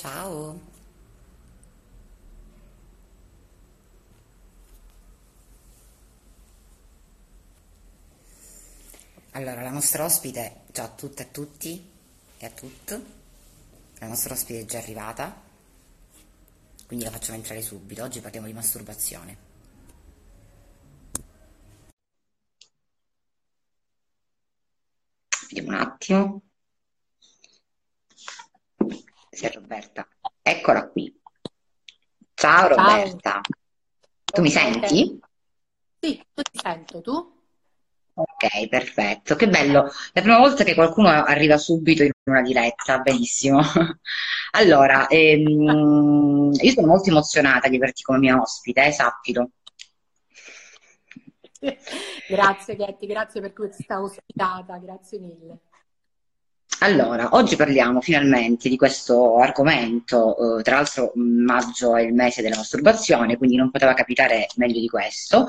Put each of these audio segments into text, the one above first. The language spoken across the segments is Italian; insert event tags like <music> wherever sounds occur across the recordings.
Ciao. Allora, la nostra ospite, ciao a tutte e a tutti e a tutte, la nostra ospite è già arrivata, quindi la facciamo entrare subito. Oggi parliamo di masturbazione. Vediamo un attimo. Sì, Roberta. Eccola qui. Ciao Ciao, Roberta. Tu mi senti? Sì, io ti sento, tu? Ok, perfetto. Che bello. La prima volta che qualcuno arriva subito in una diretta, benissimo. <laughs> Allora, ehm, io sono molto emozionata di averti come mia ospite, eh, sappilo. <laughs> Grazie Ketty, grazie per questa ospitata, grazie mille. Allora, oggi parliamo finalmente di questo argomento. eh, tra l'altro, mh, maggio è il mese della masturbazione, quindi non poteva capitare meglio di questo.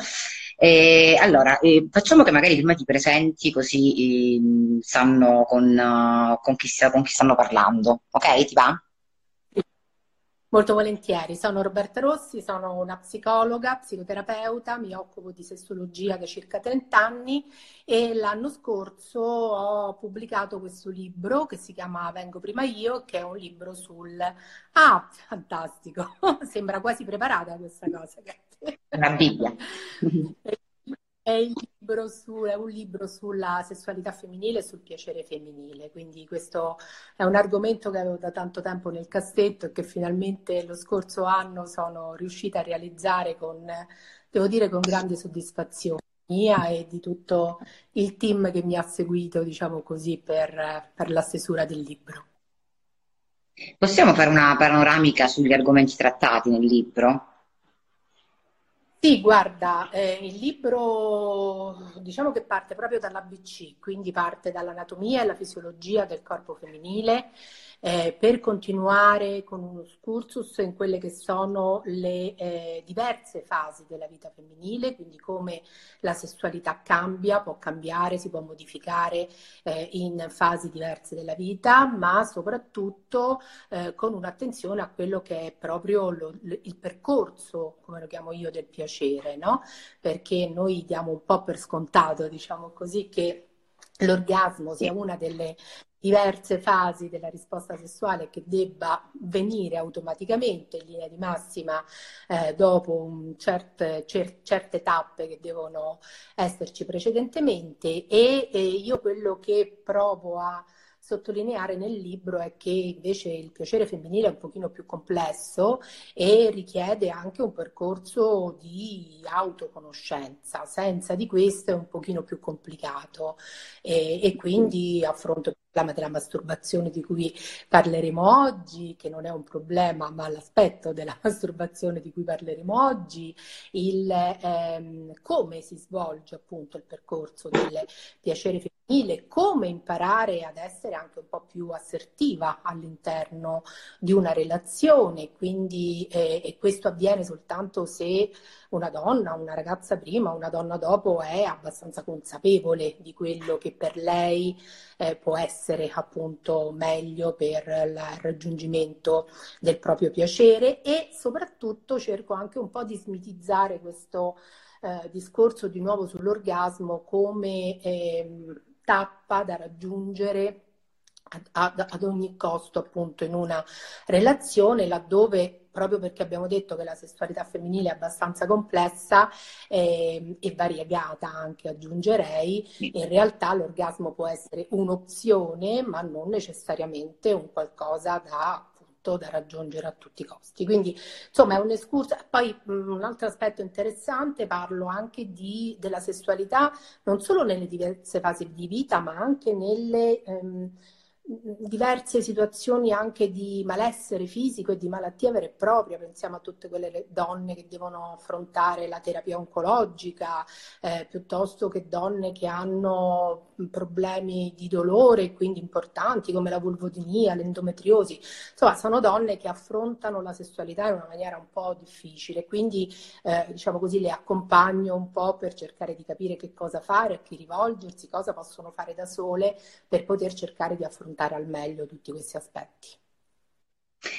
E allora, eh, facciamo che magari prima ti presenti così ehm, sanno con, eh, con chi, con chi stanno parlando. Ok, ti va? Molto volentieri, sono Roberta Rossi, sono una psicologa, psicoterapeuta, mi occupo di sessologia da circa 30 anni e l'anno scorso ho pubblicato questo libro che si chiama Vengo prima io, che è un libro sul... Ah, fantastico, <laughs> sembra quasi preparata questa cosa. Katy. <laughs> <laughs> È su- è un libro sulla sessualità femminile e sul piacere femminile, quindi questo è un argomento che avevo da tanto tempo nel cassetto e che finalmente lo scorso anno sono riuscita a realizzare con, devo dire, con grande soddisfazione mia e di tutto il team che mi ha seguito, diciamo così, per, per la stesura del libro. Possiamo fare una panoramica sugli argomenti trattati nel libro? Sì, guarda, eh, il libro diciamo che parte proprio dall'ABC, quindi parte dall'anatomia e la fisiologia del corpo femminile, eh, per continuare con uno excursus in quelle che sono le eh, diverse fasi della vita femminile, quindi come la sessualità cambia, può cambiare, si può modificare eh, in fasi diverse della vita, ma soprattutto eh, con un'attenzione a quello che è proprio lo- il percorso, come lo chiamo io, del piacere, no? Perché noi diamo un po' per scontato, diciamo così, che l'orgasmo sia una delle diverse fasi della risposta sessuale che debba venire automaticamente in linea di massima eh, dopo un certe, cer- certe tappe che devono esserci precedentemente e, e io quello che provo a sottolineare nel libro è che invece il piacere femminile è un pochino più complesso e richiede anche un percorso di autoconoscenza. Senza di questo è un pochino più complicato e, e quindi affronto problema della masturbazione di cui parleremo oggi, che non è un problema, ma l'aspetto della <laughs> masturbazione di cui parleremo oggi, il ehm, come si svolge appunto il percorso del piacere femminile, come imparare ad essere anche un po' più assertiva all'interno di una relazione, quindi eh, e questo avviene soltanto se una donna, una ragazza prima, una donna dopo è abbastanza consapevole di quello che per lei eh, può essere appunto meglio per il raggiungimento del proprio piacere e soprattutto cerco anche un po' di smitizzare questo eh, discorso di nuovo sull'orgasmo come ehm, tappa da raggiungere ad, ad- ogni costo appunto in una relazione laddove proprio perché abbiamo detto che la sessualità femminile è abbastanza complessa ehm, e variegata anche aggiungerei, Sì. in realtà l'orgasmo può essere un'opzione ma non necessariamente un qualcosa da appunto da raggiungere a tutti i costi. Quindi insomma è un escurso. Poi mh, un altro aspetto interessante, parlo anche di, della sessualità non solo nelle diverse fasi di vita, ma anche nelle ehm, diverse situazioni anche di malessere fisico e di malattia vera e propria. Pensiamo a tutte quelle le- donne che devono affrontare la terapia oncologica, eh, piuttosto che donne che hanno problemi di dolore, quindi importanti come la vulvodynia, l'endometriosi. Insomma, sono donne che affrontano la sessualità in una maniera un po' difficile. Quindi eh, diciamo così, le accompagno un po' per cercare di capire che cosa fare, a chi rivolgersi, cosa possono fare da sole per poter cercare di affrontare al meglio tutti questi aspetti.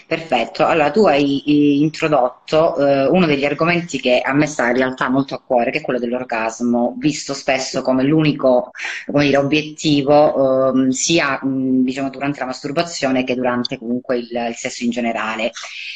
Perfetto, allora tu hai eh, introdotto eh, uno degli argomenti che a me sta in realtà molto a cuore, che è quello dell'orgasmo, visto spesso come l'unico come dire, obiettivo eh, sia mh, diciamo, durante la masturbazione che durante comunque il, il sesso in generale.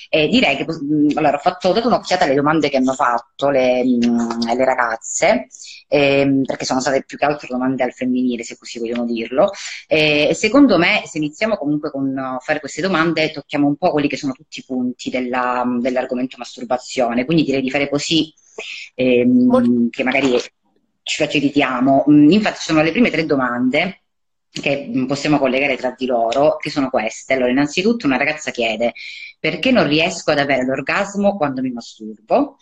E direi che mh, allora, ho, fatto, dato un'occhiata alle domande che hanno fatto le, mh, le ragazze, ehm, perché sono state più che altro domande al femminile, se così vogliamo dirlo. E secondo me, se iniziamo comunque con fare queste domande, tocchiamo un un po' quelli che sono tutti i punti della, dell'argomento masturbazione, quindi direi di fare così ehm, che magari ci facilitiamo. Mm, infatti sono le prime tre domande che possiamo collegare tra di loro, che sono queste. Allora, innanzitutto una ragazza chiede perché non riesco ad avere l'orgasmo quando mi masturbo?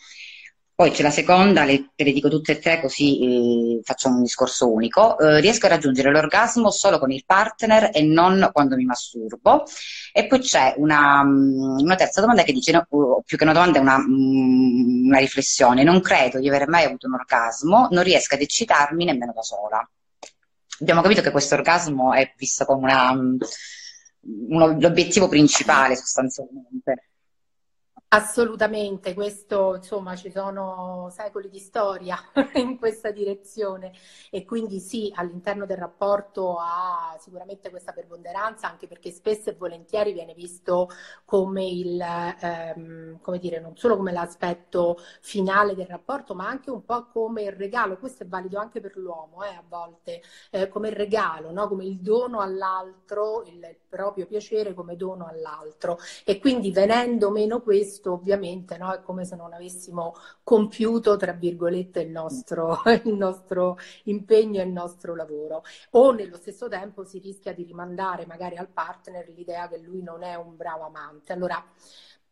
Poi c'è la seconda, le, te le dico tutte e tre così eh, facciamo un discorso unico. Eh, riesco a raggiungere l'orgasmo solo con il partner e non quando mi masturbo. E poi c'è una, una terza domanda che dice, no, più che una domanda è una, una riflessione. Non credo di aver mai avuto un orgasmo, non riesco ad eccitarmi nemmeno da sola. Abbiamo capito che questo orgasmo è visto come una, uno, l'obiettivo principale sostanzialmente. Assolutamente, questo insomma ci sono secoli di storia <laughs> in questa direzione. E quindi sì, all'interno del rapporto ha sicuramente questa preponderanza anche perché spesso e volentieri viene visto come il, ehm, come dire, non solo come l'aspetto finale del rapporto ma anche un po' come il regalo, questo è valido anche per l'uomo eh, a volte, eh, come il regalo, no? come il dono all'altro, il proprio piacere come dono all'altro. E quindi venendo meno questo questo ovviamente no, è come se non avessimo compiuto, tra virgolette, il nostro, <laughs> il nostro impegno e il nostro lavoro. O nello stesso tempo si rischia di rimandare magari al partner l'idea che lui non è un bravo amante. Allora,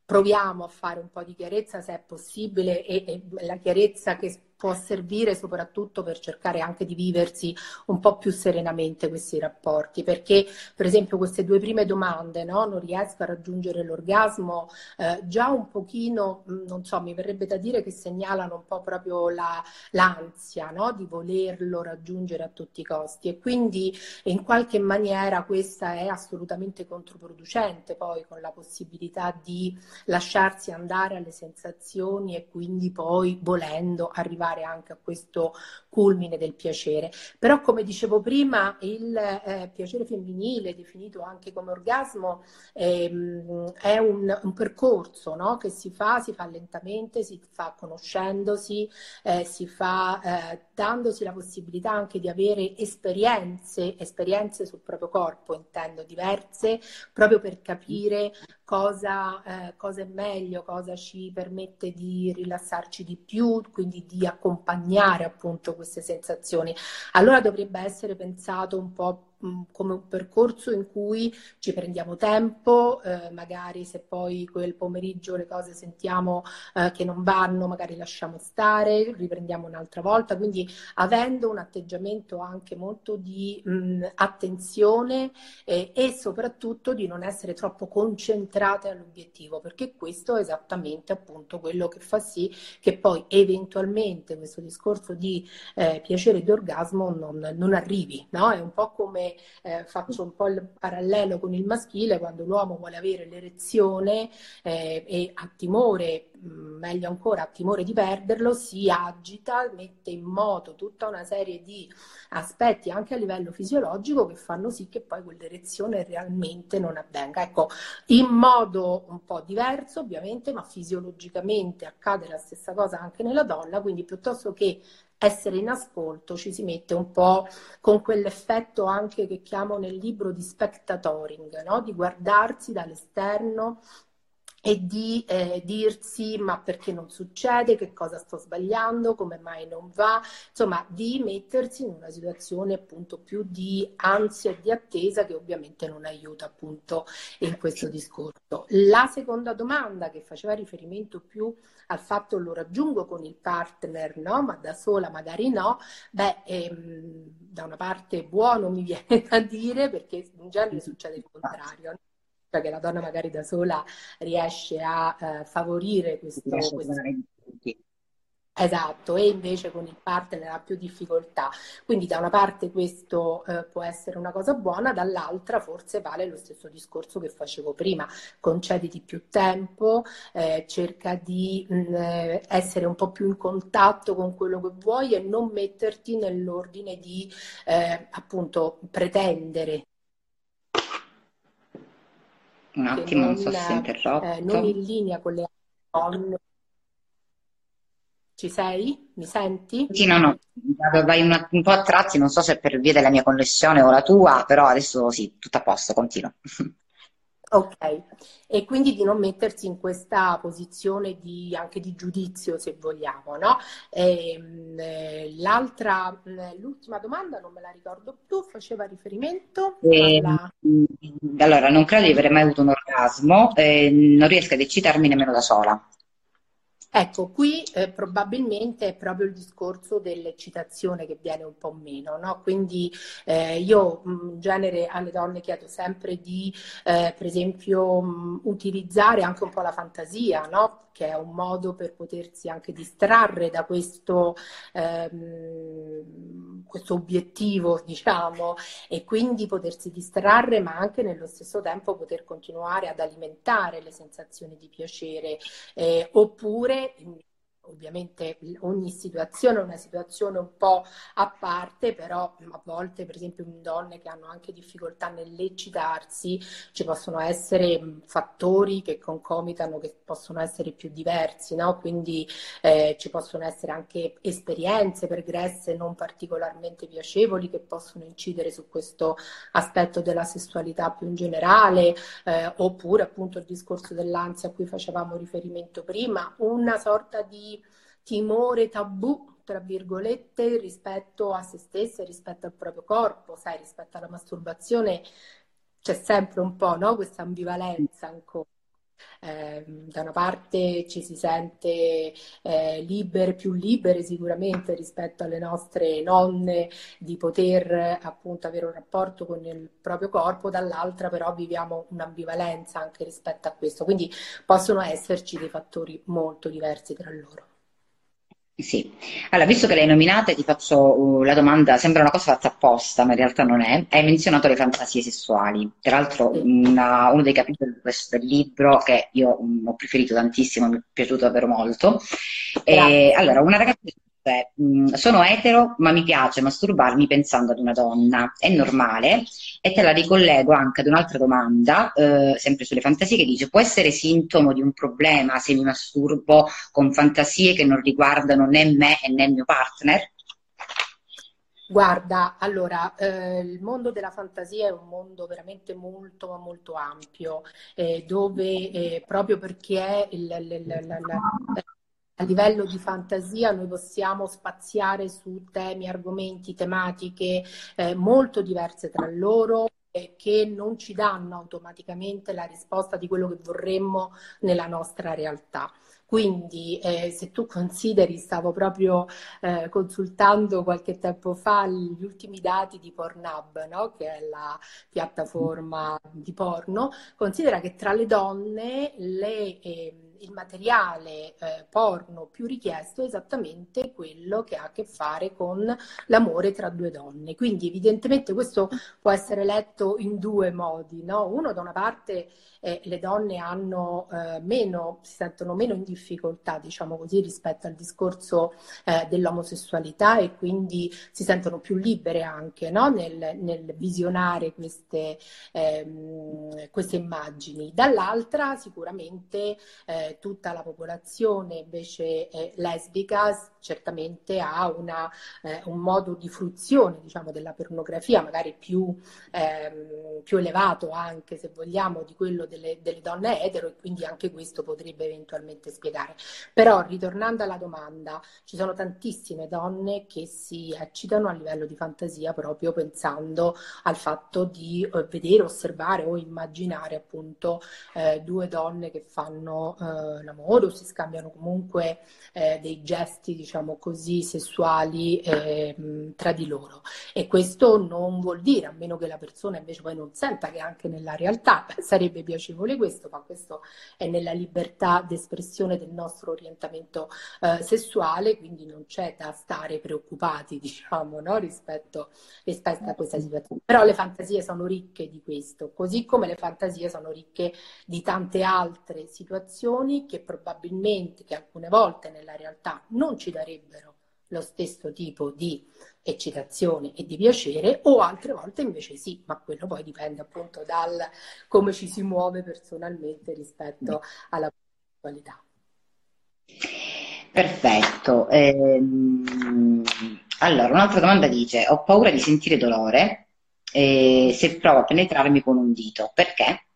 proviamo a fare un po' di chiarezza se è possibile e, e la chiarezza che può servire soprattutto per cercare anche di viversi un po' più serenamente questi rapporti, perché per esempio queste due prime domande, no? non riesco a raggiungere l'orgasmo, eh, già un pochino, mm, non so, mi verrebbe da dire che segnalano un po' proprio la, l'ansia no? di volerlo raggiungere a tutti i costi e quindi in qualche maniera questa è assolutamente controproducente poi con la possibilità di lasciarsi andare alle sensazioni e quindi poi volendo arrivare arrivare anche a questo culmine del piacere. Però come dicevo prima, il eh, piacere femminile, definito anche come orgasmo, ehm, è un, un percorso no? che si fa, si fa lentamente, si fa conoscendosi, eh, si fa eh, dandosi la possibilità anche di avere esperienze, esperienze sul proprio corpo, intendo diverse, proprio per capire cosa, eh, cosa, è meglio, cosa ci permette di rilassarci di più, quindi di accompagnare appunto queste sensazioni. Allora dovrebbe essere pensato un po' come un percorso in cui ci prendiamo tempo, eh, magari se poi quel pomeriggio le cose sentiamo eh, che non vanno, magari lasciamo stare, riprendiamo un'altra volta, quindi avendo un atteggiamento anche molto di mh, attenzione eh, e soprattutto di non essere troppo concentrate all'obiettivo, perché questo è esattamente appunto quello che fa sì che poi eventualmente questo discorso di eh, piacere e di orgasmo non, non arrivi, no? È un po' come eh, faccio un po' il parallelo con il maschile, quando l'uomo vuole avere l'erezione eh, e ha timore, mm, meglio ancora, ha timore di perderlo, si agita, mette in moto tutta una serie di aspetti anche a livello fisiologico che fanno sì che poi quell'erezione realmente non avvenga. Ecco, in modo un po' diverso ovviamente, ma fisiologicamente accade la stessa cosa anche nella donna, quindi piuttosto che essere in ascolto ci si mette un po' con quell'effetto anche che chiamo nel libro di spectatoring, no? di guardarsi dall'esterno e di eh, dirsi ma perché non succede, che cosa sto sbagliando, come mai non va, insomma di mettersi in una situazione appunto più di ansia e di attesa che ovviamente non aiuta appunto in questo discorso. La seconda domanda che faceva riferimento più al fatto lo raggiungo con il partner, no? ma da sola magari no, beh ehm, da una parte buono mi <laughs> viene da dire perché in genere succede il contrario. No? Cioè che la donna magari da sola riesce a eh, favorire questo, questo... Esatto, e invece con il partner ha più difficoltà. Quindi da una parte questo eh, può essere una cosa buona, dall'altra forse vale lo stesso discorso che facevo prima, concediti più tempo, eh, cerca di mh, mm, eh, essere un po' più in contatto con quello che vuoi e non metterti nell'ordine di eh, appunto pretendere. Un attimo, non, non so se è interrotto. Eh, non in linea con le donne ci sei? Mi senti? Sì, no, no, vai un, un po' a tratti, non so se per via della mia connessione o la tua, però adesso sì, tutto a posto, continua. Ok, e quindi di non mettersi in questa posizione di, anche di giudizio, se vogliamo, no? E, ehm, eh, l'altra, l'ultima domanda, non me la ricordo più, faceva riferimento eh, alla... Allora, non credo di aver mai avuto un orgasmo, eh, non riesco ad eccitarmi nemmeno da sola. Ecco, qui eh, probabilmente è proprio il discorso dell'eccitazione che viene un po' meno, no? Quindi eh, io in genere alle donne chiedo sempre di, eh, per esempio, mh, utilizzare anche un po' la fantasia, no? che è un modo per potersi anche distrarre da questo, ehm, questo obiettivo, <laughs> diciamo, e quindi potersi distrarre, ma anche nello stesso tempo poter continuare ad alimentare le sensazioni di piacere, eh, oppure Bem, Ovviamente ogni situazione è una situazione un po' a parte, però a volte, per esempio, in donne che hanno anche difficoltà nell'eccitarsi, ci possono essere fattori che concomitano, che possono essere più diversi, no? Quindi eh, ci possono essere anche esperienze pregresse non particolarmente piacevoli che possono incidere su questo aspetto della sessualità più in generale, eh, oppure appunto il discorso dell'ansia a cui facevamo riferimento prima, una sorta di timore tabù tra virgolette rispetto a se stesse, rispetto al proprio corpo, sai, rispetto alla masturbazione c'è sempre un po' no? questa ambivalenza ancora. Eh, da una parte ci si sente eh, libere, più libere sicuramente rispetto alle nostre nonne di poter appunto avere un rapporto con il proprio corpo, dall'altra però viviamo un'ambivalenza anche rispetto a questo, quindi possono esserci dei fattori molto diversi tra loro. Sì, allora visto che l'hai nominata ti faccio uh, la domanda, sembra una cosa fatta apposta, ma in realtà non è. Hai menzionato le fantasie sessuali, tra l'altro una, uno dei capitoli di questo libro che io um, ho preferito tantissimo, mi è piaciuto davvero molto. E, allora, una ragazza cioè, mh, sono etero, ma mi piace masturbarmi pensando ad una donna. È normale? E te la ricollego anche ad un'altra domanda, eh, sempre sulle fantasie, che dice: può essere sintomo di un problema se mi masturbo con fantasie che non riguardano né me né il mio partner? Guarda, allora, eh, il mondo della fantasia è un mondo veramente molto, molto ampio, eh, dove eh, proprio perché il, il, il, a livello di fantasia noi possiamo spaziare su temi, argomenti, tematiche eh, molto diverse tra loro e che non ci danno automaticamente la risposta di quello che vorremmo nella nostra realtà. Quindi eh, se tu consideri, stavo proprio eh, consultando qualche tempo fa gli ultimi dati di Pornhub, no? che è la piattaforma di porno, considera che tra le donne le... Eh, il materiale eh, porno più richiesto è esattamente quello che ha a che fare con l'amore tra due donne. Quindi evidentemente questo può essere letto in due modi, no? Uno da una parte eh, le donne hanno eh, meno, si sentono meno in difficoltà, diciamo così, rispetto al discorso eh, dell'omosessualità e quindi si sentono più libere anche no? nel, nel, visionare queste, ehm, queste, immagini. Dall'altra sicuramente eh, tutta la popolazione invece eh, lesbica certamente ha una, eh, un modo di fruizione diciamo, della pornografia magari più, ehm, più elevato anche se vogliamo di quello delle, delle, donne etero e quindi anche questo potrebbe eventualmente spiegare. Però ritornando alla domanda, ci sono tantissime donne che si eccitano a livello di fantasia proprio pensando al fatto di eh, vedere, osservare o immaginare appunto eh, due donne che fanno eh, l'amore o si scambiano comunque eh, dei gesti, diciamo così, sessuali eh, tra di loro. E questo non vuol dire, a meno che la persona invece poi non senta che anche nella realtà <laughs> sarebbe piacevole questo, ma questo è nella libertà d'espressione del nostro orientamento eh, sessuale, quindi non c'è da stare preoccupati, <laughs> diciamo, no? rispetto, rispetto a questa situazione. Però le fantasie sono ricche di questo, così come le fantasie sono ricche di tante altre situazioni che probabilmente, che alcune volte nella realtà non ci darebbero lo stesso tipo di eccitazione e di piacere o altre volte invece sì, ma quello poi dipende appunto dal come ci si muove personalmente rispetto alla sessualità. Perfetto. Ehm, allora, un'altra domanda dice: Ho paura di sentire dolore eh, se provo a penetrarmi con un dito. Perché?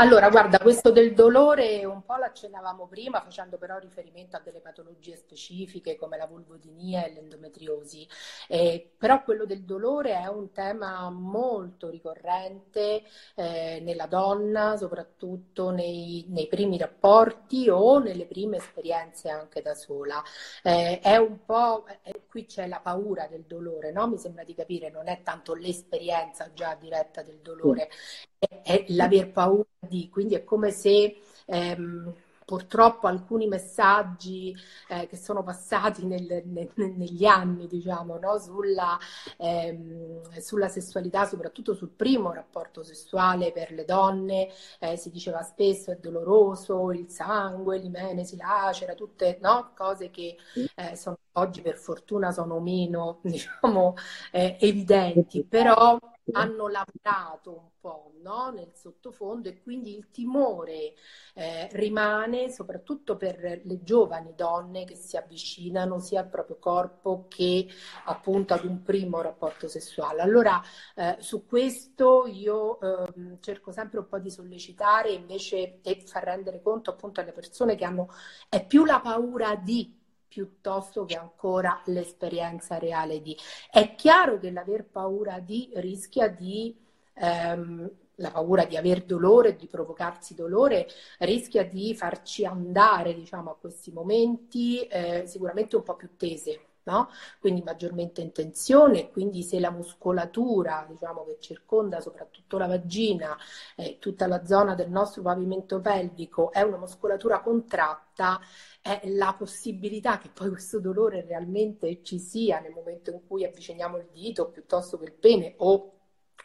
Allora, guarda, questo del dolore un po' l'accennavamo prima, facendo però riferimento a delle patologie specifiche come la vulvodinia e l'endometriosi. Eh, però quello del dolore è un tema molto ricorrente eh, nella donna, soprattutto nei, nei, primi rapporti o nelle prime esperienze anche da sola. Eh, è un po', eh, qui c'è la paura del dolore, no? Mi sembra di capire, non è tanto l'esperienza già diretta del dolore, è, è l'aver paura di, quindi è come se ehm, purtroppo alcuni messaggi eh, che sono passati nel, nel, negli anni, diciamo, no? sulla, ehm, sulla, sessualità, soprattutto sul primo rapporto sessuale per le donne, eh, si diceva spesso è doloroso, il sangue, l'imene si lacera, tutte no? cose che eh, sono, oggi per fortuna sono meno, <laughs> diciamo, eh, evidenti, però hanno lavorato un po' no? nel sottofondo e quindi il timore eh, rimane soprattutto per le giovani donne che si avvicinano sia al proprio corpo che appunto ad un primo rapporto sessuale. Allora eh, su questo io eh, cerco sempre un po' di sollecitare invece e far rendere conto appunto alle persone che hanno è più la paura di piuttosto che ancora l'esperienza reale di. È chiaro che l'aver paura di rischia di ehm, la paura di aver dolore, di provocarsi dolore, rischia di farci andare, diciamo, a questi momenti eh, sicuramente un po' più tese, no? Quindi maggiormente in tensione, quindi se la muscolatura, diciamo, che circonda soprattutto la vagina, eh, tutta la zona del nostro pavimento pelvico è una muscolatura contratta, è la possibilità che poi questo dolore realmente ci sia nel momento in cui avviciniamo il dito piuttosto che il pene o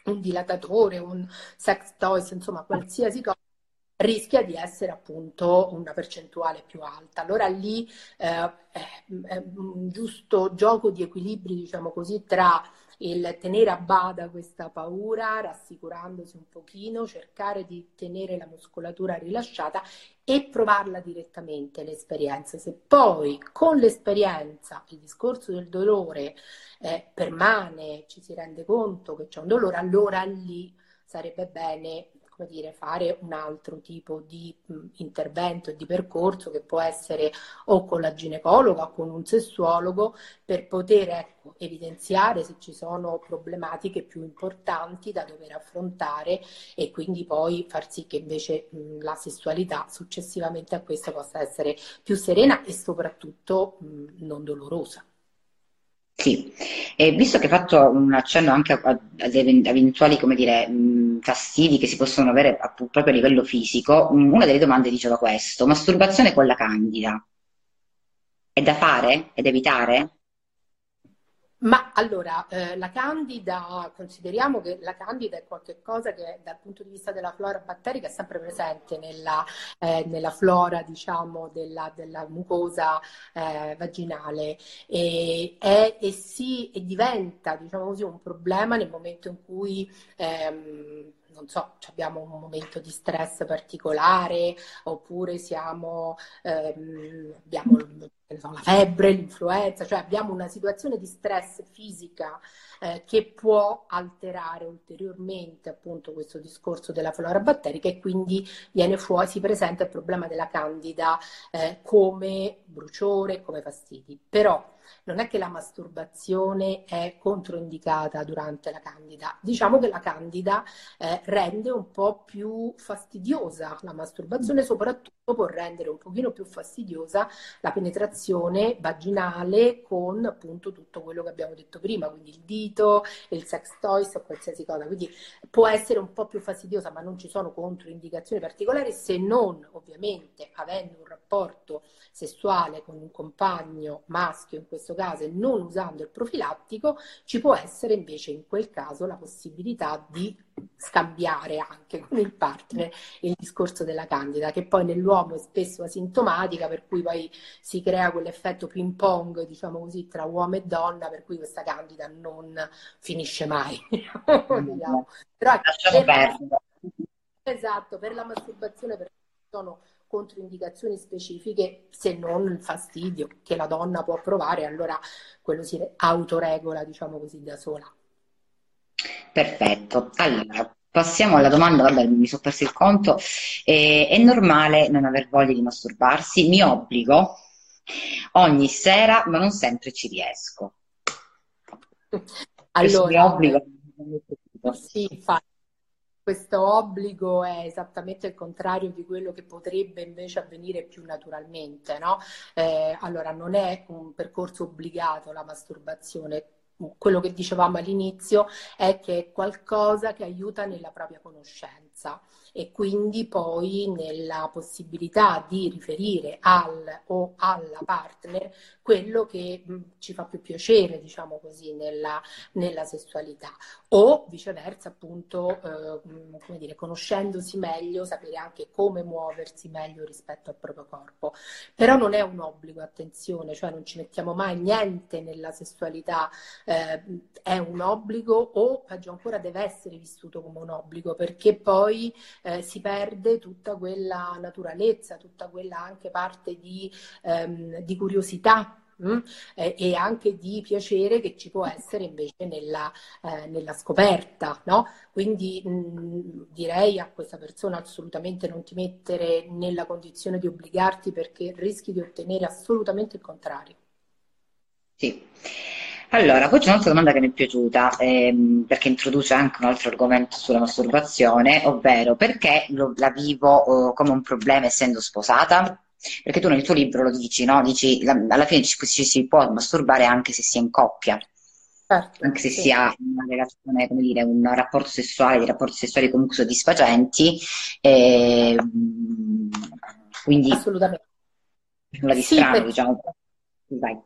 un dilatatore, un sex toys, insomma qualsiasi cosa rischia di essere appunto una percentuale più alta. Allora lì eh, è un giusto gioco di equilibri, diciamo così, tra il tenere a bada questa paura, rassicurandosi un pochino, cercare di tenere la muscolatura rilasciata e provarla direttamente l'esperienza. Se poi con l'esperienza il discorso del dolore eh, permane, ci si rende conto che c'è un dolore, allora lì sarebbe bene come dire, fare un altro tipo di mh, intervento e di percorso che può essere o con la ginecologa o con un sessuologo per poter ecco, evidenziare se ci sono problematiche più importanti da dover affrontare e quindi poi far sì che invece mh, la sessualità successivamente a questo possa essere più serena e soprattutto mh, non dolorosa. Sì, e visto che hai fatto un accenno anche ad eventuali, dire, fastidi che si possono avere proprio a livello fisico, una delle domande diceva questo, masturbazione con la candida è da fare? È da evitare? Ma allora, eh, la candida, consideriamo che la candida è qualcosa che dal punto di vista della flora batterica è sempre presente nella, eh, nella flora, diciamo, della, della mucosa eh, vaginale. E, è, e, si, e diventa, diciamo così, un problema nel momento in cui ehm, non so, abbiamo un momento di stress particolare oppure siamo, ehm, abbiamo so, la febbre, l'influenza, cioè abbiamo una situazione di stress fisica eh, che può alterare ulteriormente appunto questo discorso della flora batterica e quindi viene fuori, si presenta il problema della candida eh, come bruciore, come fastidi. Però non è che la masturbazione è controindicata durante la candida, diciamo che la candida eh, rende un po' più fastidiosa la masturbazione, soprattutto può rendere un pochino più fastidiosa la penetrazione vaginale con appunto tutto quello che abbiamo detto prima, quindi il dito, il sex toys o qualsiasi cosa, quindi può essere un po' più fastidiosa, ma non ci sono controindicazioni particolari se non ovviamente avendo un rapporto sessuale con un compagno maschio in questo caso e non usando il profilattico, ci può essere invece in quel caso la possibilità di scambiare anche con il partner il discorso della candida, che poi nell'uomo è spesso asintomatica, per cui poi si crea quell'effetto ping pong, diciamo così, tra uomo e donna, per cui questa candida non finisce mai. <laughs> diciamo. Però per la, esatto, per la masturbazione per sono controindicazioni specifiche se non il fastidio che la donna può provare, allora quello si autoregola, diciamo così, da sola. Perfetto. Allora, passiamo alla domanda, vabbè, mi sono perso il conto. Eh, è normale non aver voglia di masturbarsi? Mi obbligo ogni sera, ma non sempre ci riesco. Allora, mi obbligo. Sì, infatti questo obbligo è esattamente il contrario di quello che potrebbe invece avvenire più naturalmente, no? Eh, allora, non è un percorso obbligato la masturbazione. Quello che dicevamo all'inizio è che è qualcosa che aiuta nella propria conoscenza e quindi poi nella possibilità di riferire al o alla partner quello che mh, ci fa più piacere, diciamo così, nella, nella sessualità. O viceversa appunto eh, come dire, conoscendosi meglio sapere anche come muoversi meglio rispetto al proprio corpo. Però non è un obbligo attenzione cioè non ci mettiamo mai niente nella sessualità eh, è un obbligo o peggio ancora deve essere vissuto come un obbligo perché poi eh, si perde tutta quella naturalezza, tutta quella anche parte di, ehm, di curiosità? Mm, e anche di piacere che ci può essere invece nella, eh, nella scoperta, no? Quindi mh, mm, direi a questa persona assolutamente non ti mettere nella condizione di obbligarti perché rischi di ottenere assolutamente il contrario. Sì. Allora, poi c'è un'altra domanda che mi è piaciuta, ehm, perché introduce anche un altro argomento sulla masturbazione, ovvero perché lo, la vivo eh, come un problema essendo sposata? Perché tu nel tuo libro lo dici, no? Dici, la, alla fine ci, ci, si può masturbare anche se si è in coppia. Certo, anche se sì. si ha una relazione, come dire, un rapporto sessuale, dei rapporti sessuali comunque soddisfacenti, eh, quindi assolutamente nulla di sì, strano, per... diciamo. Vai.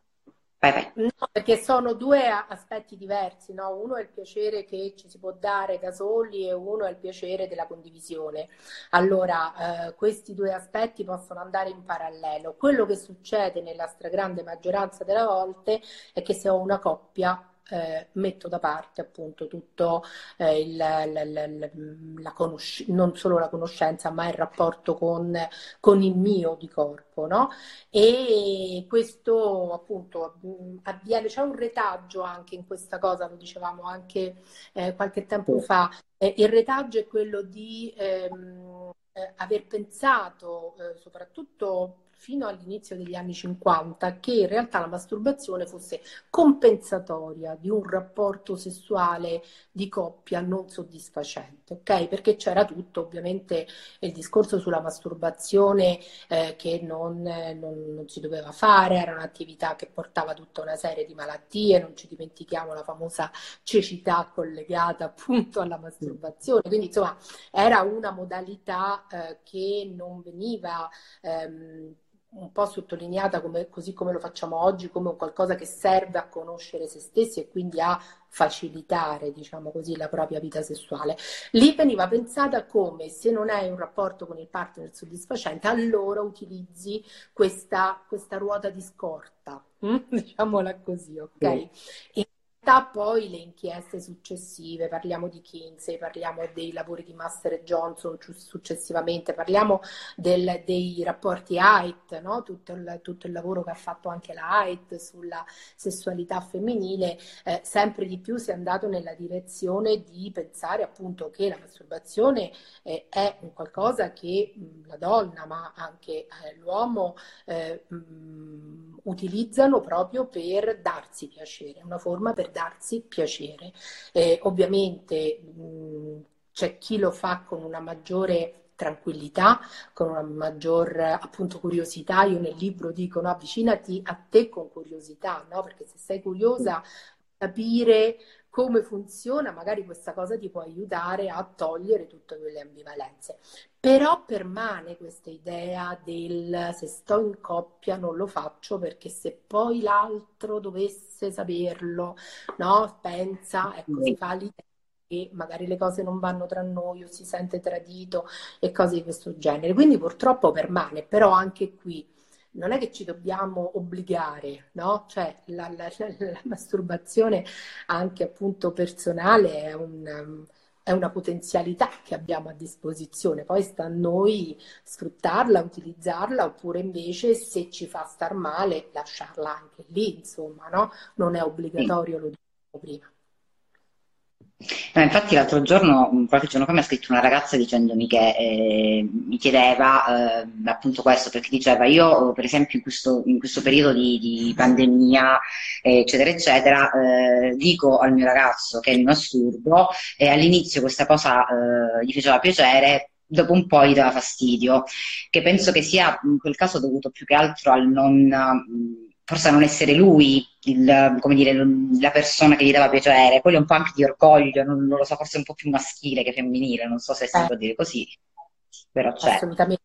Vai, vai. No, perché sono due aspetti diversi, no? Uno è il piacere che ci si può dare da soli e uno è il piacere della condivisione. Allora, eh, questi due aspetti possono andare in parallelo. Quello che succede nella stragrande maggioranza delle volte è che se ho una coppia eh, metto da parte appunto tutto eh, il, la, la, la, la conosc- non solo la conoscenza ma il rapporto con, con il mio di corpo no? e questo appunto avviene c'è un retaggio anche in questa cosa lo dicevamo anche eh, qualche tempo fa eh, il retaggio è quello di ehm, eh, aver pensato eh, soprattutto fino all'inizio degli anni 50 che in realtà la masturbazione fosse compensatoria di un rapporto sessuale di coppia non soddisfacente, ok? Perché c'era tutto, ovviamente, il discorso sulla masturbazione eh, che non, non, non, si doveva fare, era un'attività che portava tutta una serie di malattie, non ci dimentichiamo la famosa cecità collegata appunto alla masturbazione, quindi insomma era una modalità eh, che non veniva ehm, un po' sottolineata come, così come lo facciamo oggi, come qualcosa che serve a conoscere se stessi e quindi a facilitare, diciamo così, la propria vita sessuale. Lì veniva pensata come se non hai un rapporto con il partner soddisfacente, allora utilizzi questa, questa ruota di scorta, <laughs> diciamola così, ok? E realtà poi le inchieste successive, parliamo di Kinsey, parliamo dei lavori di Master Johnson successivamente, parliamo del, dei rapporti HAIT, no? tutto, il, tutto, il, lavoro che ha fatto anche la HAIT sulla sessualità femminile, eh, sempre di più si è andato nella direzione di pensare appunto che la masturbazione eh, è un qualcosa che mh, la donna, ma anche eh, l'uomo eh, mh, utilizzano proprio per darsi piacere, una forma per piacere. Eh, ovviamente mh, c'è chi lo fa con una maggiore tranquillità, con una maggior appunto curiosità. Io nel libro dico no, avvicinati a te con curiosità, no? perché se sei curiosa capire come funziona, magari questa cosa ti può aiutare a togliere tutte quelle ambivalenze. Però permane questa idea del se sto in coppia non lo faccio perché se poi l'altro dovesse saperlo, no? Pensa, ecco, si fa l'idea che magari le cose non vanno tra noi o si sente tradito e cose di questo genere. Quindi purtroppo permane, però anche qui non è che ci dobbiamo obbligare, no? Cioè la, la, <laughs> la masturbazione anche appunto personale è, un, è, una potenzialità che abbiamo a disposizione, poi sta a noi sfruttarla, utilizzarla oppure invece se ci fa star male lasciarla anche lì, insomma, no? Non è obbligatorio, lo dicevo prima. No, infatti l'altro giorno, qualche giorno fa, mi ha scritto una ragazza dicendomi che eh, mi chiedeva eh, appunto questo, perché diceva io per esempio in questo, in questo periodo di, di pandemia eccetera eccetera eh, dico al mio ragazzo che è un assurdo e all'inizio questa cosa eh, gli faceva piacere, dopo un po' gli dava fastidio, che penso che sia in quel caso dovuto più che altro al non forse a non essere lui il, dire, la persona che gli dava piacere, poi è un po' anche di orgoglio, non, non, lo so, forse un po' più maschile che femminile, non so se si eh. può dire così, però c'è. Assolutamente.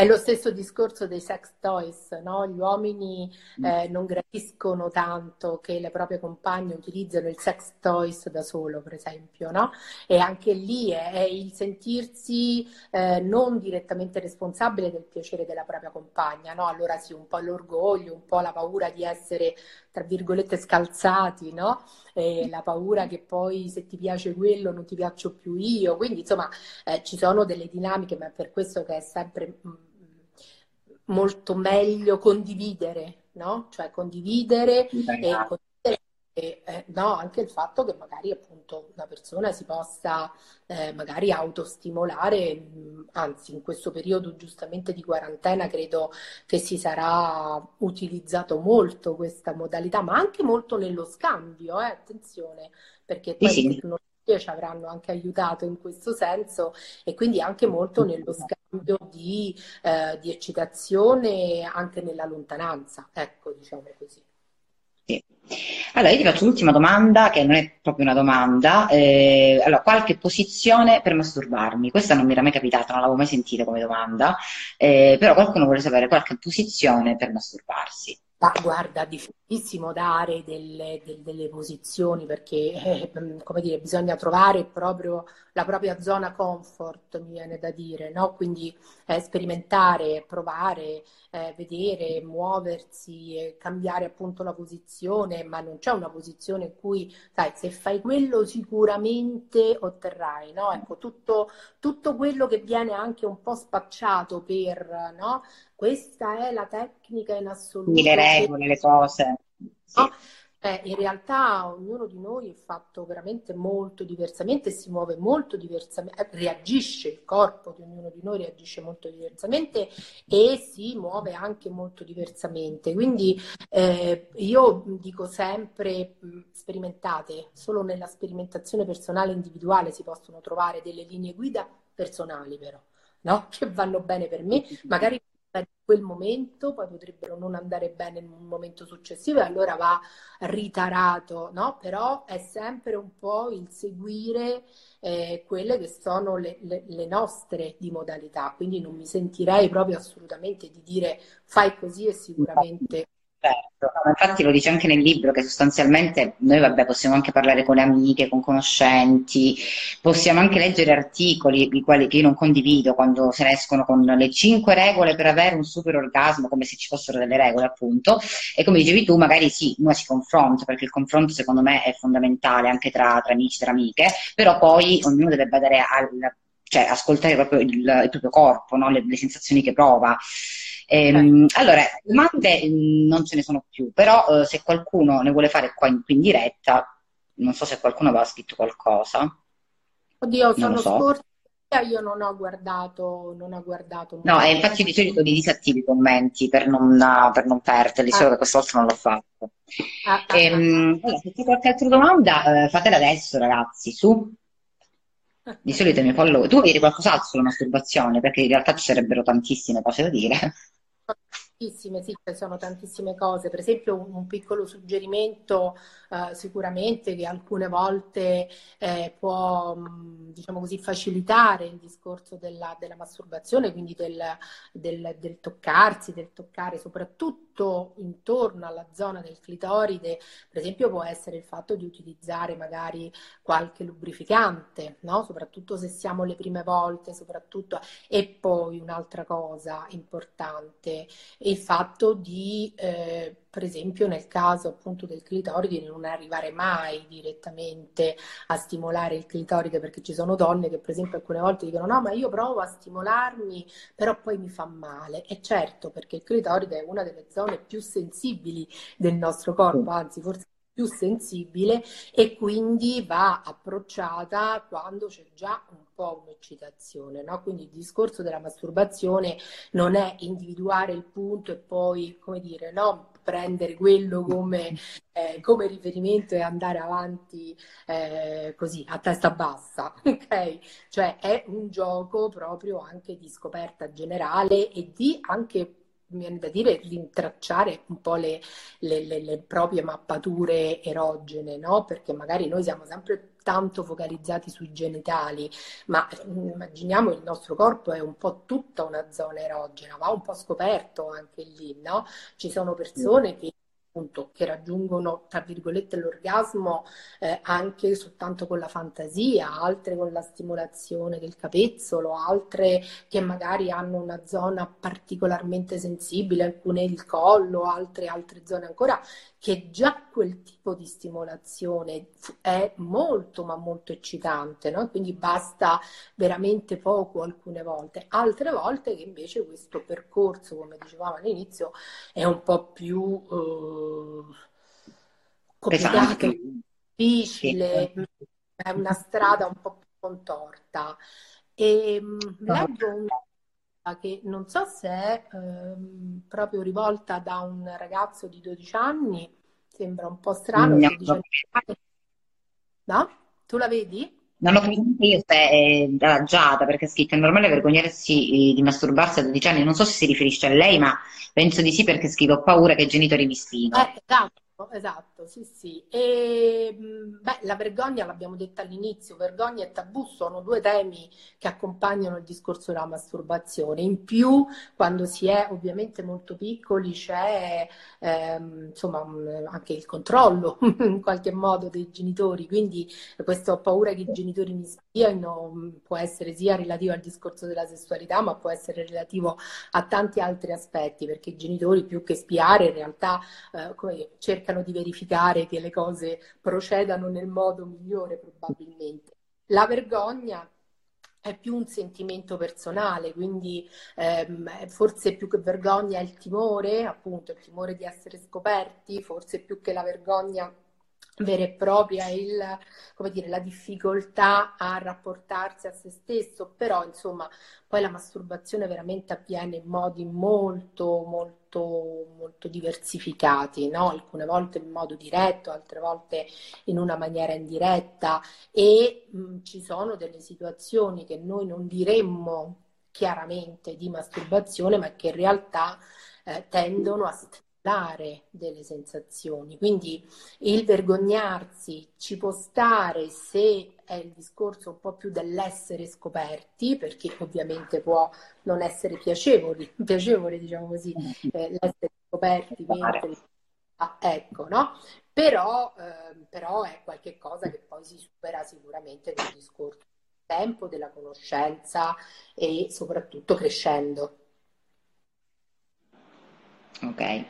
È lo stesso discorso dei sex toys, no? Gli uomini mm. eh, non gradiscono tanto che le proprie compagne utilizzano il sex toys da solo, per esempio, no? E anche lì è, è il sentirsi eh, non direttamente responsabile del piacere della propria compagna, no? Allora sì, un po' l'orgoglio, un po' la paura di essere, tra virgolette, scalzati, no? E la paura che poi se ti piace quello non ti piaccio più io. Quindi, insomma, eh, ci sono delle dinamiche, ma è per questo che è sempre mm, molto meglio condividere, no? Cioè condividere e condividere eh, no, anche il fatto che magari appunto una persona si possa eh, magari autostimolare, mh, anzi in questo periodo giustamente di quarantena credo che si sarà utilizzato molto questa modalità, ma anche molto nello scambio, eh, attenzione, perché poi sì, sì ci avranno anche aiutato in questo senso e quindi anche molto nello scambio di, eh, di eccitazione anche nella lontananza, ecco, diciamo così. Sì. Allora, io ti faccio l'ultima domanda, che non è proprio una domanda. Eh, allora, qualche posizione per masturbarmi? Questa non mi era mai capitata, non l'avevo mai sentita come domanda, eh, però qualcuno vuole sapere qualche posizione per masturbarsi. Ma guarda, difficilissimo dare delle, delle, delle posizioni perché, eh, mm, come dire, bisogna trovare proprio la propria zona comfort, mi viene da dire, no? Quindi eh, sperimentare, provare, eh, vedere, muoversi, cambiare appunto la posizione, ma non c'è una posizione in cui, sai, se fai quello sicuramente otterrai, no? Ecco, tutto, tutto quello che viene anche un po' spacciato per, no? Questa è la tecnica in assoluto. Le regole, le cose. Sì. No? Eh, in realtà ognuno di noi è fatto veramente molto diversamente si muove molto diversamente, eh, reagisce, il corpo di ognuno di noi reagisce molto diversamente e si muove anche molto diversamente. Quindi eh, io dico sempre sperimentate, solo nella sperimentazione personale individuale si possono trovare delle linee guida personali però, no? <laughs> che vanno bene per me, magari in quel momento, poi potrebbero non andare bene in un momento successivo e allora va ritarato, no? Però è sempre un po' il seguire eh, quelle che sono le, le, le, nostre di modalità, quindi non mi sentirei proprio assolutamente di dire fai così e sicuramente Certo, no, infatti lo dice anche nel libro che sostanzialmente noi vabbè, possiamo anche parlare con le amiche, con conoscenti, possiamo anche leggere articoli di quali che io non condivido quando se ne escono con le cinque regole per avere un super orgasmo, come se ci fossero delle regole appunto, e come dicevi tu magari sì, uno si confronta, perché il confronto secondo me è fondamentale anche tra, tra amici, tra amiche, però poi ognuno deve badare al, cioè ascoltare proprio il, il proprio corpo, no? le, le sensazioni che prova. Ehm, allora, domande mm, non ce ne sono più, però eh, se qualcuno ne vuole fare qua in, qui in diretta, non so se qualcuno aveva scritto qualcosa. Oddio, sono so. scorsa, io non ho guardato, non ho guardato. No, e infatti di solito li disattivi i commenti per non, per non perderli, ah. solo che questa volta non l'ho fatto. Ah, ah, ehm, allora, se c'è qualche altra domanda, eh, fatela adesso ragazzi, su. Di solito mi follow. Tu vedi qualcos'altro sulla masturbazione? Perché in realtà ci sarebbero tantissime cose da dire. Tantissime, sì, ci sono tantissime cose. Per esempio, un, piccolo suggerimento eh, sicuramente che alcune volte eh, può, diciamo così, facilitare il discorso della, della masturbazione, quindi del, del, del, toccarsi, del toccare soprattutto intorno alla zona del clitoride, per esempio può essere il fatto di utilizzare magari qualche lubrificante, no? soprattutto se siamo le prime volte, soprattutto. E poi un'altra cosa importante, il fatto di, eh, per esempio nel caso appunto del clitoride, non arrivare mai direttamente a stimolare il clitoride, perché ci sono donne che per esempio alcune volte dicono no, ma io provo a stimolarmi, però poi mi fa male. E certo, perché il clitoride è una delle zone più sensibili del nostro corpo, anzi forse più sensibile e quindi va approcciata quando c'è già un po' un'eccitazione, no? Quindi il discorso della masturbazione non è individuare il punto e poi, come dire, no? prendere quello come, <laughs> eh, come, riferimento e andare avanti eh, così a testa bassa, <laughs> ok? Cioè è un gioco proprio anche di scoperta generale e di anche mi viene da dire, rintracciare un po' le, le, le, le, proprie mappature erogene, no? Perché magari noi siamo sempre tanto focalizzati sui genitali, ma mm, immaginiamo il nostro corpo è un po' tutta una zona erogena, va un po' scoperto anche lì, no? Ci sono persone che appunto, che raggiungono, tra virgolette, l'orgasmo eh, anche soltanto con la fantasia, altre con la stimolazione del capezzolo, altre che magari hanno una zona particolarmente sensibile, alcune il collo, altre altre zone ancora, che già quel tipo di stimolazione è molto ma molto eccitante, no? quindi basta veramente poco alcune volte, altre volte che invece questo percorso, come dicevamo all'inizio, è un po' più... Eh, complicato, difficile, è una strada un po' più contorta. E mm, leggo una che non so se è ehm, proprio rivolta da un ragazzo di 12 anni, sembra un po' strano. No, no? Tu la vedi? Non ho presente io se è adagiata perché è scritto è normale vergognarsi eh, di masturbarsi a 12 anni. Non so se si riferisce a lei, ma penso di sì perché scrivo ho paura che i genitori mi sfidino. Eh, esatto esatto, sì, sì. E, beh, la vergogna l'abbiamo detta all'inizio, vergogna e tabù sono due temi che accompagnano il discorso della masturbazione. In più, quando si è ovviamente molto piccoli, c'è ehm, insomma anche il controllo <laughs> in qualche modo dei genitori, quindi questa paura che i genitori mi spiano può essere sia relativo al discorso della sessualità, ma può essere relativo a tanti altri aspetti, perché i genitori più che spiare in realtà eh, cercano cercano di verificare che le cose procedano nel modo migliore probabilmente. La vergogna è più un sentimento personale, quindi ehm, forse più che vergogna è il timore, appunto il timore di essere scoperti, forse più che la vergogna vera e propria, il, come dire, la difficoltà a rapportarsi a se stesso, però insomma poi la masturbazione veramente avviene in modi molto, molto, molto diversificati, no? alcune volte in modo diretto, altre volte in una maniera indiretta e mh, ci sono delle situazioni che noi non diremmo chiaramente di masturbazione, ma che in realtà eh, tendono a dare delle sensazioni. Quindi il vergognarsi ci può stare se è il discorso un po' più dell'essere scoperti, perché ovviamente può non essere piacevole, <laughs> piacevole diciamo così, eh, l'essere scoperti mentre ecco, no? Però, eh, però è qualcosa che poi si supera sicuramente nel discorso del tempo, della conoscenza e soprattutto crescendo. Ok,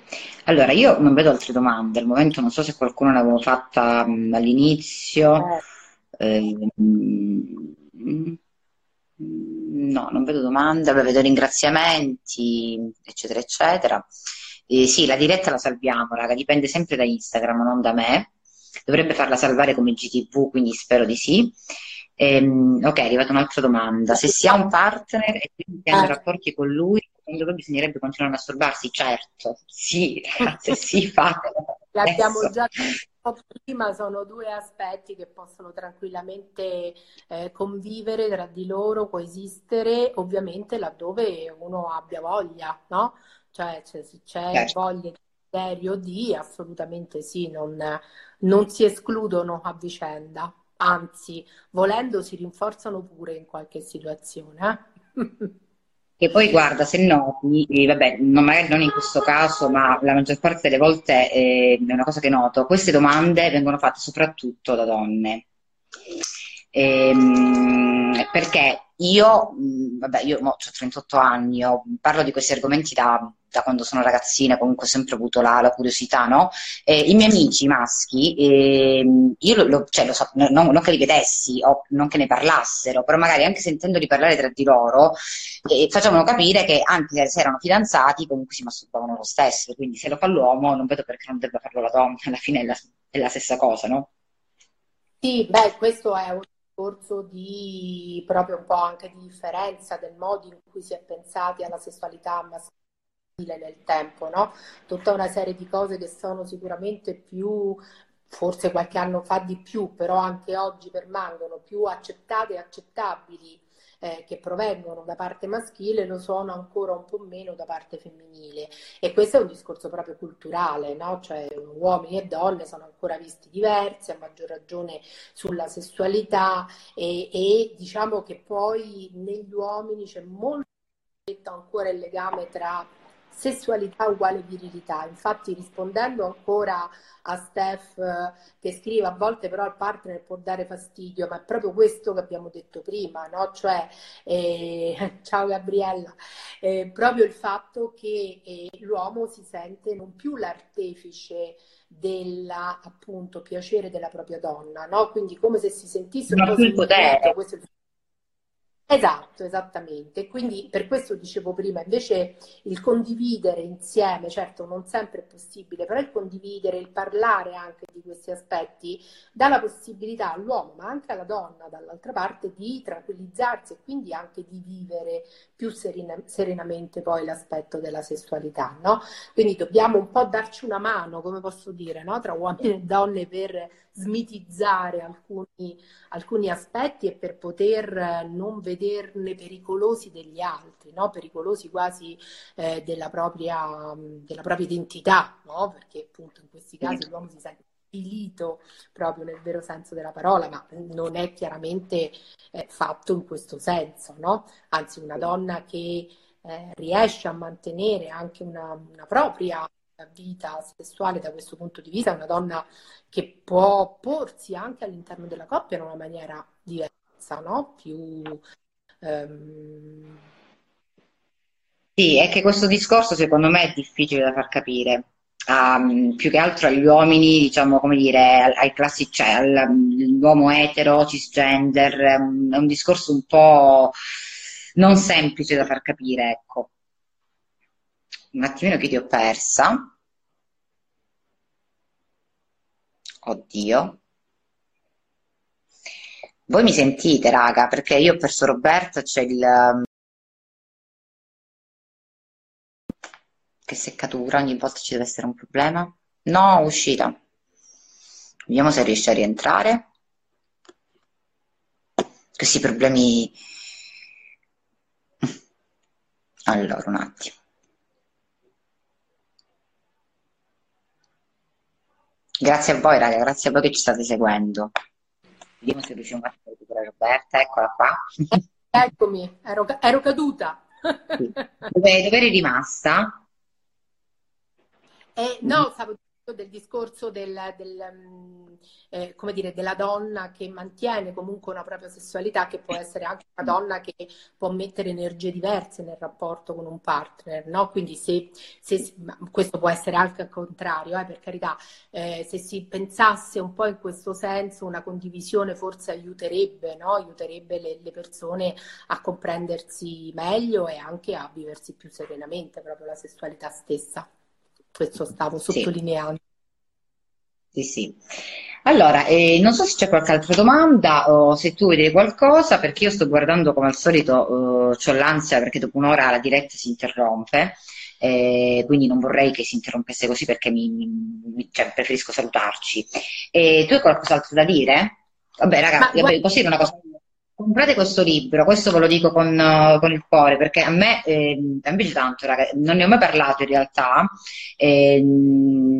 allora io non vedo altre domande, al momento non so se qualcuno l'avevo fatta mh, all'inizio. Eh. Eh, mh, no, non vedo domande, allora vedo ringraziamenti, eccetera, eccetera. Eh, sì, la diretta la salviamo, raga, dipende sempre da Instagram, non da me. Dovrebbe farla salvare come GTV, quindi spero di sì. Ehm, ok, è arrivata un'altra domanda. Se si ha un partner e quindi si hanno rapporti con lui, secondo voi bisognerebbe continuare a masturbarsi? Certo, sì, <laughs> ragazze, sì, fatelo. L'abbiamo già detto prima, sono due aspetti che possono tranquillamente eh, convivere tra di loro, coesistere, ovviamente laddove uno abbia voglia, no? Cioè, se c'è certo. voglia di desiderio di, assolutamente sì, non, non si escludono a vicenda, anzi, volendo si rinforzano pure in qualche situazione. Eh? E poi guarda, se noti, vabbè, non, magari non in questo caso, ma la maggior parte delle volte eh, è una cosa che noto, queste domande vengono fatte soprattutto da donne. Ehm, perché io, vabbè, io ho 38 anni, io parlo di questi argomenti da, da, quando sono ragazzina, comunque ho sempre avuto la, la curiosità, no? E I miei amici maschi, eh, io lo, lo, cioè, lo so, non, non, che li vedessi o non che ne parlassero, però magari anche sentendoli parlare tra di loro, eh, facevano capire che anche se erano fidanzati, comunque si masturbavano lo stesso. Quindi se lo fa l'uomo, non vedo perché non debba farlo la donna, alla fine è la, è la stessa cosa, no? Sì, beh, questo è un discorso di proprio un po' anche di differenza del modo in cui si è pensati alla sessualità maschile nel tempo, no? Tutta una serie di cose che sono sicuramente più, forse qualche anno fa di più, però anche oggi permangono più accettate e accettabili eh, che provengono da parte maschile lo sono ancora un po' meno da parte femminile e questo è un discorso proprio culturale, no? cioè uomini e donne sono ancora visti diversi, a maggior ragione sulla sessualità e, e diciamo che poi negli uomini c'è molto ancora il legame tra sessualità uguale virilità. Infatti rispondendo ancora a Steph eh, che scrive a volte però al partner può dare fastidio, ma è proprio questo che abbiamo detto prima, no? Cioè, eh, <laughs> ciao Gabriella, eh, proprio il fatto che eh, l'uomo si sente non più l'artefice della appunto piacere della propria donna, no? Quindi come se si sentisse un po' il potere. Questo è il Esatto, esattamente. Quindi per questo dicevo prima, invece il condividere insieme, certo non sempre è possibile, però il condividere, il parlare anche di questi aspetti dà la possibilità all'uomo, ma anche alla donna dall'altra parte, di tranquillizzarsi e quindi anche di vivere più serena, serenamente poi l'aspetto della sessualità, no? Quindi dobbiamo un po' darci una mano, come posso dire, no? tra uomini e <laughs> donne per smitizzare alcuni, alcuni aspetti e per poter non vederne pericolosi degli altri, no? pericolosi quasi eh, della, propria, della, propria, identità, no? perché appunto in questi casi l'uomo si sente svilito proprio nel vero senso della parola, ma non è chiaramente eh, fatto in questo senso, no? Anzi, una donna che eh, riesce a mantenere anche una, una propria vita sessuale da questo punto di vista, è una donna che può porsi anche all'interno della coppia in una maniera diversa, no? Più... Um... Sì, è che questo discorso secondo me è difficile da far capire. Um, più che altro agli uomini, diciamo, come dire, ai classici, cioè all'uomo etero, cisgender, um, è un discorso un po' non semplice da far capire, ecco. Un attimino che ti ho persa. Oddio. Voi mi sentite, raga? Perché io ho perso Roberto, c'è il... Um, che seccatura, ogni volta ci deve essere un problema. No, uscita. Vediamo se riesce a rientrare. Questi problemi... Allora, un attimo. Grazie a voi, raga, grazie a voi che ci state seguendo. Vediamo se riusciamo a recuperare Roberta, eccola qua. Eccomi, ero, ero caduta. Dove, dove eri rimasta? Eh, no, stavo del discorso del, del, mm, eh, come dire, della donna che mantiene comunque una propria sessualità, che può essere anche una donna che può mettere energie diverse nel rapporto con un partner, no? Quindi se, se questo può essere anche al contrario, eh, per carità, eh, se si pensasse un po' in questo senso, una condivisione forse aiuterebbe, no? Aiuterebbe le, le persone a comprendersi meglio e anche a viversi più serenamente proprio la sessualità stessa. Questo stavo sottolineando. Sì, sì. Allora, eh, non so se c'è qualche altra domanda o se tu vedi qualcosa, perché io sto guardando come al solito, eh, ho l'ansia perché dopo un'ora la diretta si interrompe, eh, quindi non vorrei che si interrompesse così perché mi, mi, cioè, preferisco salutarci. E tu hai qualcos'altro da dire? Vabbè, ragazzi, vabbè, posso dire una cosa? Comprate questo libro, questo ve lo dico con, uh, con il cuore, perché a me, eh, piace tanto, raga. non ne ho mai parlato in realtà, eh,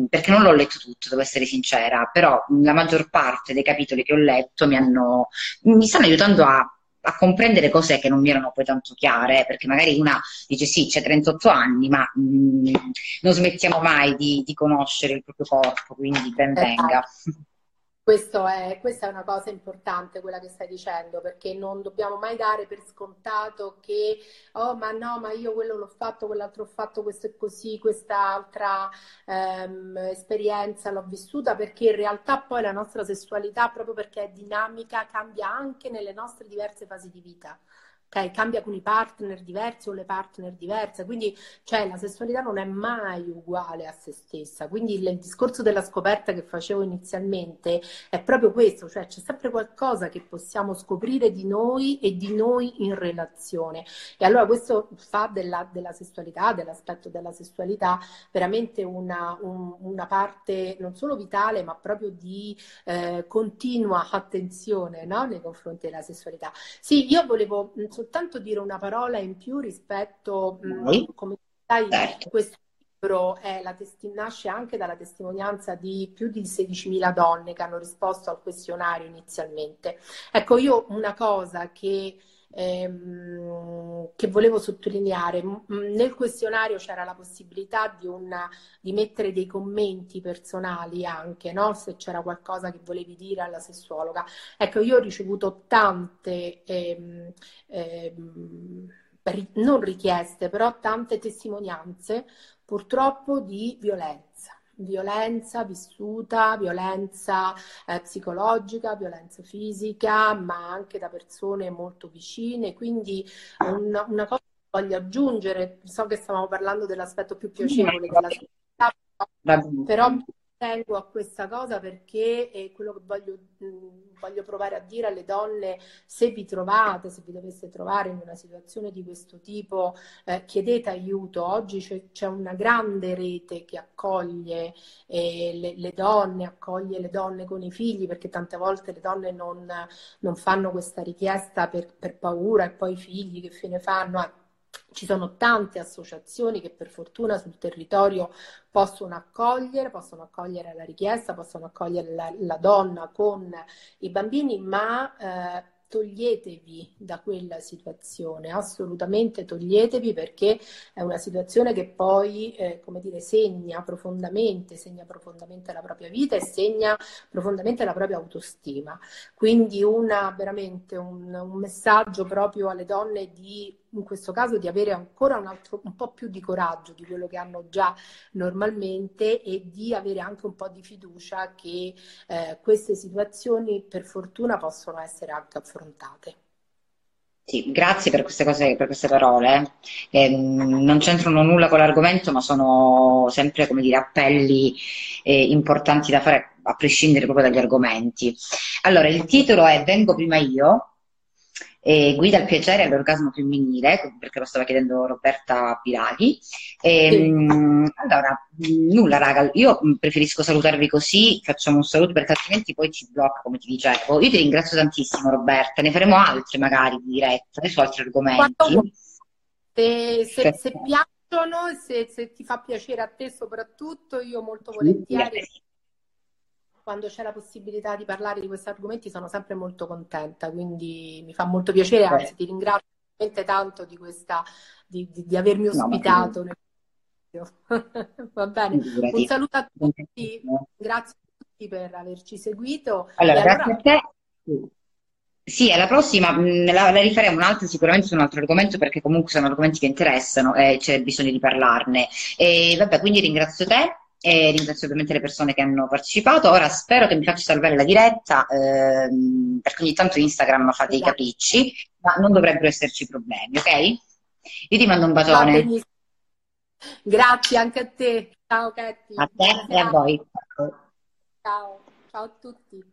perché non l'ho letto tutto, devo essere sincera, però la maggior parte dei capitoli che ho letto mi, hanno, mi stanno aiutando a, a comprendere cose che non mi erano poi tanto chiare, perché magari una dice sì, c'è 38 anni, ma mh, non smettiamo mai di, di, conoscere il proprio corpo, quindi ben venga. È, questa è una cosa importante, quella che stai dicendo, perché non dobbiamo mai dare per scontato che, oh ma no, ma io quello l'ho fatto, quell'altro ho fatto, questo è così, quest'altra ehm, esperienza l'ho vissuta, perché in realtà poi la nostra sessualità, proprio perché è dinamica, cambia anche nelle nostre diverse fasi di vita ok? Cambia con i partner diversi o le partner diverse, quindi cioè, la sessualità non è mai uguale a se stessa, quindi il, il, discorso della scoperta che facevo inizialmente è proprio questo, cioè c'è sempre qualcosa che possiamo scoprire di noi e di noi in relazione e allora questo fa della, della sessualità, dell'aspetto della sessualità veramente una, un, una parte non solo vitale ma proprio di eh, continua attenzione no? nei confronti della sessualità. Sì, io volevo soltanto dire una parola in più rispetto, mm, come sai, certo. questo libro testi- nasce anche dalla testimonianza di più di 16.000 donne che hanno risposto al questionario inizialmente. Ecco, io una cosa che ehm, che volevo sottolineare. Nel questionario c'era la possibilità di, una, di mettere dei commenti personali anche, no? se c'era qualcosa che volevi dire alla sessuologa. Ecco, io ho ricevuto tante... Ehm, ehm, non richieste, però tante testimonianze purtroppo di violenza violenza vissuta, violenza eh, psicologica, violenza fisica, ma anche da persone molto vicine. Quindi un, una cosa che voglio aggiungere, so che stavamo parlando dell'aspetto più piacevole della società, però tengo a questa cosa perché è quello che voglio, mh, voglio, provare a dire alle donne, se vi trovate, se vi doveste trovare in una situazione di questo tipo, eh, chiedete aiuto. Oggi c'è, c'è, una grande rete che accoglie eh, le, le, donne, accoglie le donne con i figli, perché tante volte le donne non, non fanno questa richiesta per, per, paura e poi i figli che fine fanno? Ci sono tante associazioni che per fortuna sul territorio possono accogliere, possono accogliere la richiesta, possono accogliere la, la donna con i bambini, ma eh, toglietevi da quella situazione, assolutamente toglietevi perché è una situazione che poi, eh, come dire, segna profondamente, segna profondamente la propria vita e segna profondamente la propria autostima. Quindi una, veramente un, un messaggio proprio alle donne di in questo caso di avere ancora un, altro, un po' più di coraggio di quello che hanno già normalmente e di avere anche un po' di fiducia che eh, queste situazioni per fortuna possono essere anche affrontate. Sì, grazie per queste cose, per queste parole. Eh, non c'entrano nulla con l'argomento, ma sono sempre, dire, appelli eh, importanti da fare a prescindere proprio dagli argomenti. Allora, il titolo è Vengo prima io, eh, guida al piacere e all'orgasmo femminile, perché lo stava chiedendo Roberta Piraghi. E, sì. mh, allora, nulla raga, io preferisco salutarvi così, facciamo un saluto perché altrimenti poi ci blocca, come ti dicevo. Io ti ringrazio tantissimo Roberta, ne faremo altre magari di diretta, su altri argomenti. Se, se, se piacciono, se, se ti fa piacere a te soprattutto, io molto volentieri. Sì, quando c'è la possibilità di parlare di questi argomenti sono sempre molto contenta, quindi mi fa molto piacere, anzi ti ringrazio veramente tanto di, questa, di, di, di avermi ospitato. No, <laughs> Va bene, un saluto a tutti, grazie a tutti per averci seguito. Allora, allora... grazie a te. Sì, alla prossima mm, la, la, rifaremo un'altra sicuramente su un altro argomento perché comunque sono argomenti che interessano e c'è bisogno di parlarne. E vabbè, quindi ringrazio te e ringrazio ovviamente le persone che hanno partecipato. Ora spero che mi faccia salvare la diretta ehm, perché ogni tanto Instagram fa dei esatto. capricci, ma non dovrebbero esserci problemi, ok? Io ti mando un bacione. Grazie anche a te. Ciao Katy. A te e a voi. Ciao, ciao a tutti.